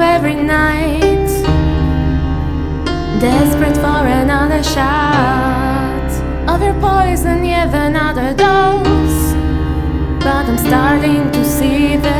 every night. Desperate for another shot, of your poison, yet another dose. But I'm starting to see the